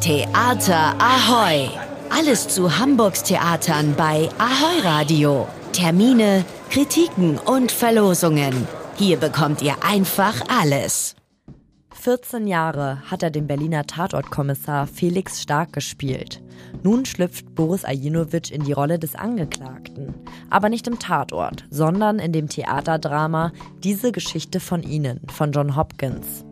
Theater Ahoy! Alles zu Hamburgs Theatern bei Ahoy Radio. Termine, Kritiken und Verlosungen. Hier bekommt ihr einfach alles. 14 Jahre hat er den Berliner Tatortkommissar Felix Stark gespielt. Nun schlüpft Boris Ajinovic in die Rolle des Angeklagten. Aber nicht im Tatort, sondern in dem Theaterdrama Diese Geschichte von Ihnen von John Hopkins.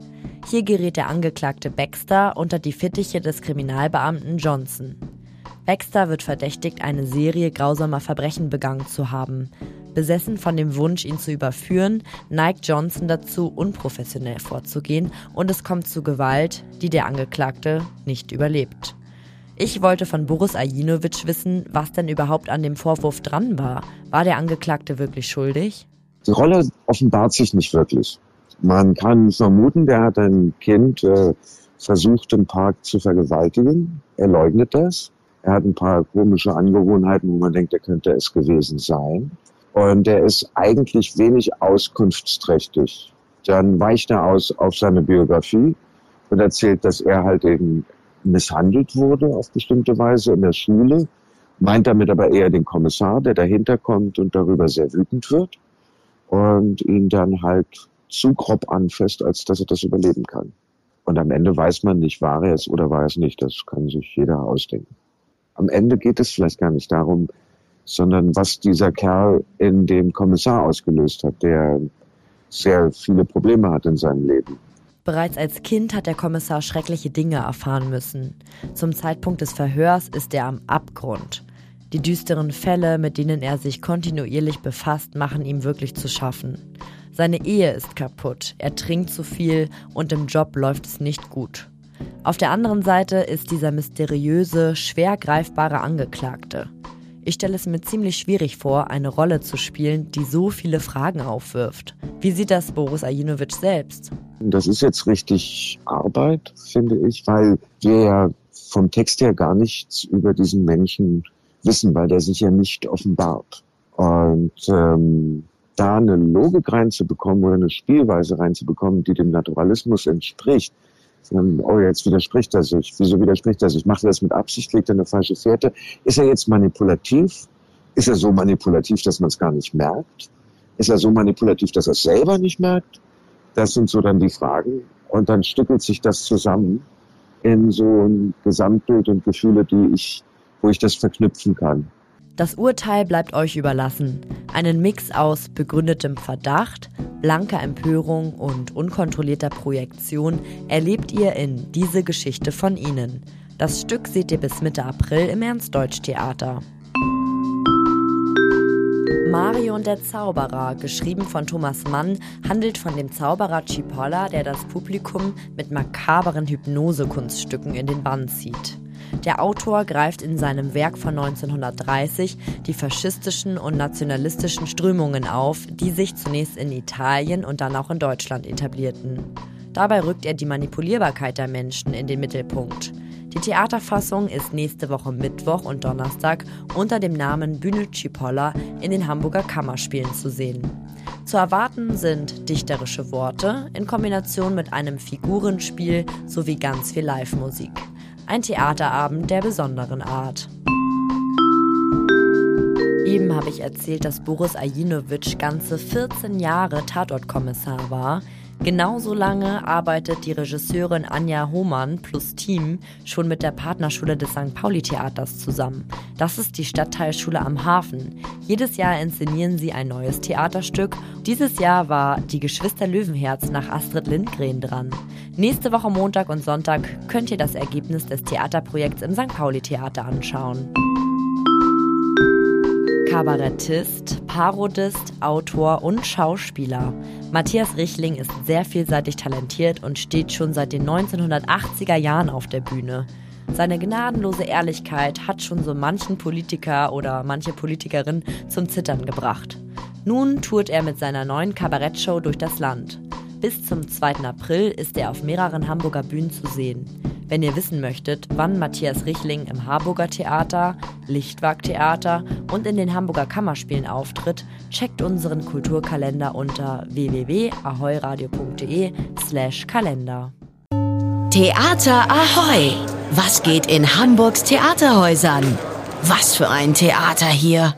Hier gerät der Angeklagte Baxter unter die Fittiche des Kriminalbeamten Johnson. Baxter wird verdächtigt, eine Serie grausamer Verbrechen begangen zu haben. Besessen von dem Wunsch, ihn zu überführen, neigt Johnson dazu, unprofessionell vorzugehen und es kommt zu Gewalt, die der Angeklagte nicht überlebt. Ich wollte von Boris Ajinovic wissen, was denn überhaupt an dem Vorwurf dran war. War der Angeklagte wirklich schuldig? Die Rolle offenbart sich nicht wirklich. Man kann vermuten, der hat ein Kind äh, versucht im Park zu vergewaltigen. Er leugnet das. Er hat ein paar komische Angewohnheiten, wo man denkt, er könnte es gewesen sein. Und er ist eigentlich wenig auskunftsträchtig. Dann weicht er aus auf seine Biografie und erzählt, dass er halt eben misshandelt wurde auf bestimmte Weise in der Schule, meint damit aber eher den Kommissar, der dahinter kommt und darüber sehr wütend wird und ihn dann halt zu grob anfasst, als dass er das überleben kann. Und am Ende weiß man nicht, war er es oder war er es nicht. Das kann sich jeder ausdenken. Am Ende geht es vielleicht gar nicht darum, sondern was dieser Kerl in dem Kommissar ausgelöst hat, der sehr viele Probleme hat in seinem Leben. Bereits als Kind hat der Kommissar schreckliche Dinge erfahren müssen. Zum Zeitpunkt des Verhörs ist er am Abgrund. Die düsteren Fälle, mit denen er sich kontinuierlich befasst, machen ihm wirklich zu schaffen. Seine Ehe ist kaputt, er trinkt zu viel und im Job läuft es nicht gut. Auf der anderen Seite ist dieser mysteriöse, schwer greifbare Angeklagte. Ich stelle es mir ziemlich schwierig vor, eine Rolle zu spielen, die so viele Fragen aufwirft. Wie sieht das Boris Ajinovic selbst? Das ist jetzt richtig Arbeit, finde ich, weil wir ja vom Text her gar nichts über diesen Menschen wissen, weil der sich ja nicht offenbart. Und ähm, da eine Logik reinzubekommen oder eine Spielweise reinzubekommen, die dem Naturalismus entspricht, oh, jetzt widerspricht er sich. Wieso widerspricht er sich? Macht er das mit Absicht? Legt er eine falsche Fährte? Ist er jetzt manipulativ? Ist er so manipulativ, dass man es gar nicht merkt? Ist er so manipulativ, dass er es selber nicht merkt? Das sind so dann die Fragen. Und dann stückelt sich das zusammen in so ein Gesamtbild und Gefühle, die ich, wo ich das verknüpfen kann. Das Urteil bleibt euch überlassen. Einen Mix aus begründetem Verdacht, blanker Empörung und unkontrollierter Projektion erlebt ihr in Diese Geschichte von Ihnen. Das Stück seht ihr bis Mitte April im Ernst-Deutsch-Theater. Mario und der Zauberer, geschrieben von Thomas Mann, handelt von dem Zauberer Cipolla, der das Publikum mit makaberen Hypnosekunststücken in den Bann zieht. Der Autor greift in seinem Werk von 1930 die faschistischen und nationalistischen Strömungen auf, die sich zunächst in Italien und dann auch in Deutschland etablierten. Dabei rückt er die Manipulierbarkeit der Menschen in den Mittelpunkt. Die Theaterfassung ist nächste Woche Mittwoch und Donnerstag unter dem Namen Bühne Cipolla in den Hamburger Kammerspielen zu sehen. Zu erwarten sind dichterische Worte in Kombination mit einem Figurenspiel sowie ganz viel Live-Musik. Ein Theaterabend der besonderen Art. Eben habe ich erzählt, dass Boris Ajinovic ganze 14 Jahre Tatortkommissar war. Genauso lange arbeitet die Regisseurin Anja Hohmann plus Team schon mit der Partnerschule des St. Pauli Theaters zusammen. Das ist die Stadtteilschule am Hafen. Jedes Jahr inszenieren sie ein neues Theaterstück. Dieses Jahr war Die Geschwister Löwenherz nach Astrid Lindgren dran. Nächste Woche Montag und Sonntag könnt ihr das Ergebnis des Theaterprojekts im St. Pauli Theater anschauen. Kabarettist, Parodist, Autor und Schauspieler. Matthias Richling ist sehr vielseitig talentiert und steht schon seit den 1980er Jahren auf der Bühne. Seine gnadenlose Ehrlichkeit hat schon so manchen Politiker oder manche Politikerin zum Zittern gebracht. Nun tourt er mit seiner neuen Kabarettshow durch das Land. Bis zum 2. April ist er auf mehreren Hamburger Bühnen zu sehen. Wenn ihr wissen möchtet, wann Matthias Richling im Harburger Theater, Lichtwag Theater und in den Hamburger Kammerspielen auftritt, checkt unseren Kulturkalender unter www.ahoyradio.de slash Kalender. Theater Ahoy! Was geht in Hamburgs Theaterhäusern? Was für ein Theater hier!